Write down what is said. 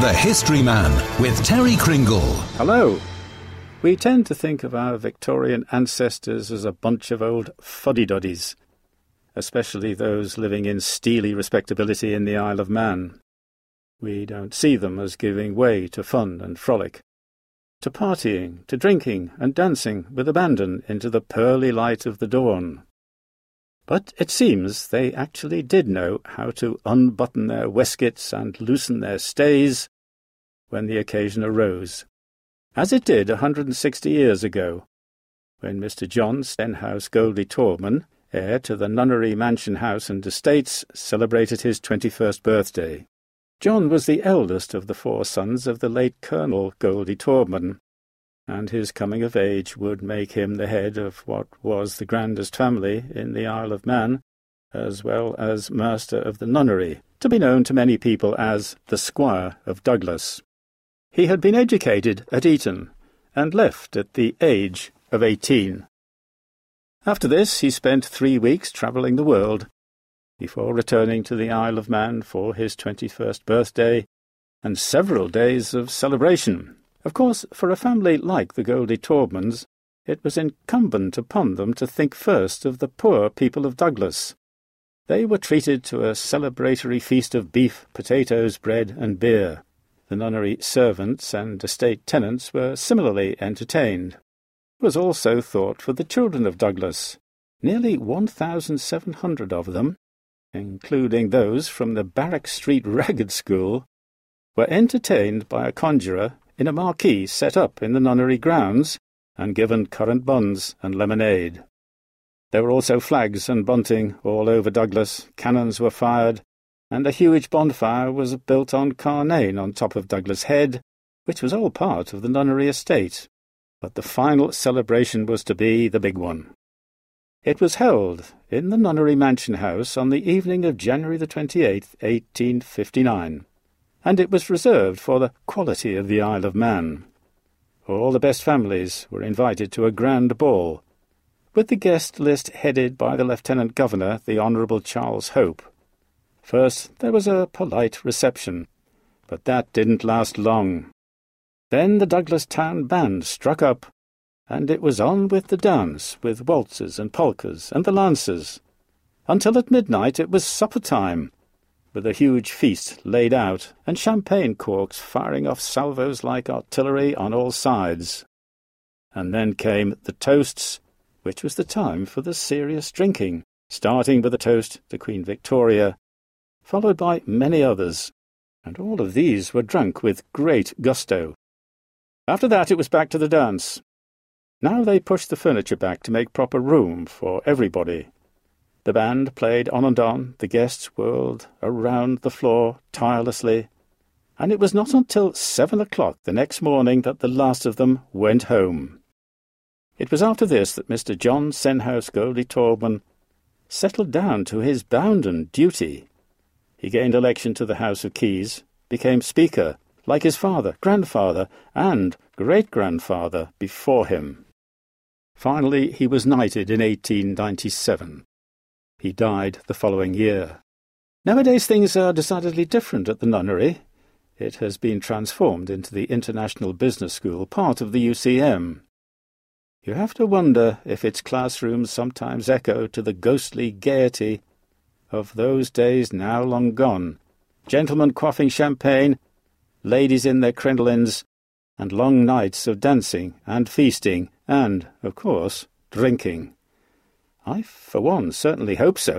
The History Man with Terry Cringle. Hello. We tend to think of our Victorian ancestors as a bunch of old fuddy-duddies, especially those living in steely respectability in the Isle of Man. We don't see them as giving way to fun and frolic, to partying, to drinking and dancing with abandon into the pearly light of the dawn. But it seems they actually did know how to unbutton their waistcoats and loosen their stays when the occasion arose, as it did a hundred and sixty years ago, when Mr. John Senhouse Goldie Taubman, heir to the Nunnery Mansion House and Estates, celebrated his twenty-first birthday. John was the eldest of the four sons of the late Colonel Goldie Taubman, and his coming of age would make him the head of what was the grandest family in the Isle of Man, as well as master of the nunnery, to be known to many people as the Squire of Douglas. He had been educated at Eton, and left at the age of eighteen. After this he spent three weeks travelling the world, before returning to the Isle of Man for his twenty-first birthday, and several days of celebration. Of course, for a family like the Goldie Taubmans, it was incumbent upon them to think first of the poor people of Douglas. They were treated to a celebratory feast of beef, potatoes, bread, and beer. The nunnery servants and estate tenants were similarly entertained. It was also thought for the children of Douglas. Nearly 1,700 of them, including those from the Barrack Street Ragged School, were entertained by a conjurer in a marquee set up in the nunnery grounds and given currant buns and lemonade. There were also flags and bunting all over Douglas, cannons were fired, and a huge bonfire was built on Carnane on top of Douglas Head, which was all part of the nunnery estate. But the final celebration was to be the big one. It was held in the nunnery mansion house on the evening of January the 28th, 1859 and it was reserved for the quality of the Isle of Man. All the best families were invited to a grand ball, with the guest list headed by the Lieutenant Governor, the Honourable Charles Hope. First there was a polite reception, but that didn't last long. Then the Douglas Town Band struck up, and it was on with the dance, with waltzes and polkas and the lancers. Until at midnight it was supper time, with a huge feast laid out, and champagne corks firing off salvos like artillery on all sides. And then came the toasts, which was the time for the serious drinking, starting with a toast to Queen Victoria, followed by many others, and all of these were drunk with great gusto. After that it was back to the dance. Now they pushed the furniture back to make proper room for everybody, the band played on and on, the guests whirled around the floor tirelessly, and it was not until seven o'clock the next morning that the last of them went home. It was after this that Mr. John Senhouse Goldie Taubman settled down to his bounden duty. He gained election to the House of Keys, became Speaker, like his father, grandfather, and great-grandfather before him. Finally, he was knighted in 1897. He died the following year. Nowadays things are decidedly different at the nunnery. It has been transformed into the International Business School, part of the UCM. You have to wonder if its classrooms sometimes echo to the ghostly gaiety of those days now long gone. Gentlemen quaffing champagne, ladies in their crinolines, and long nights of dancing and feasting, and, of course, drinking. I, for one, certainly hope so.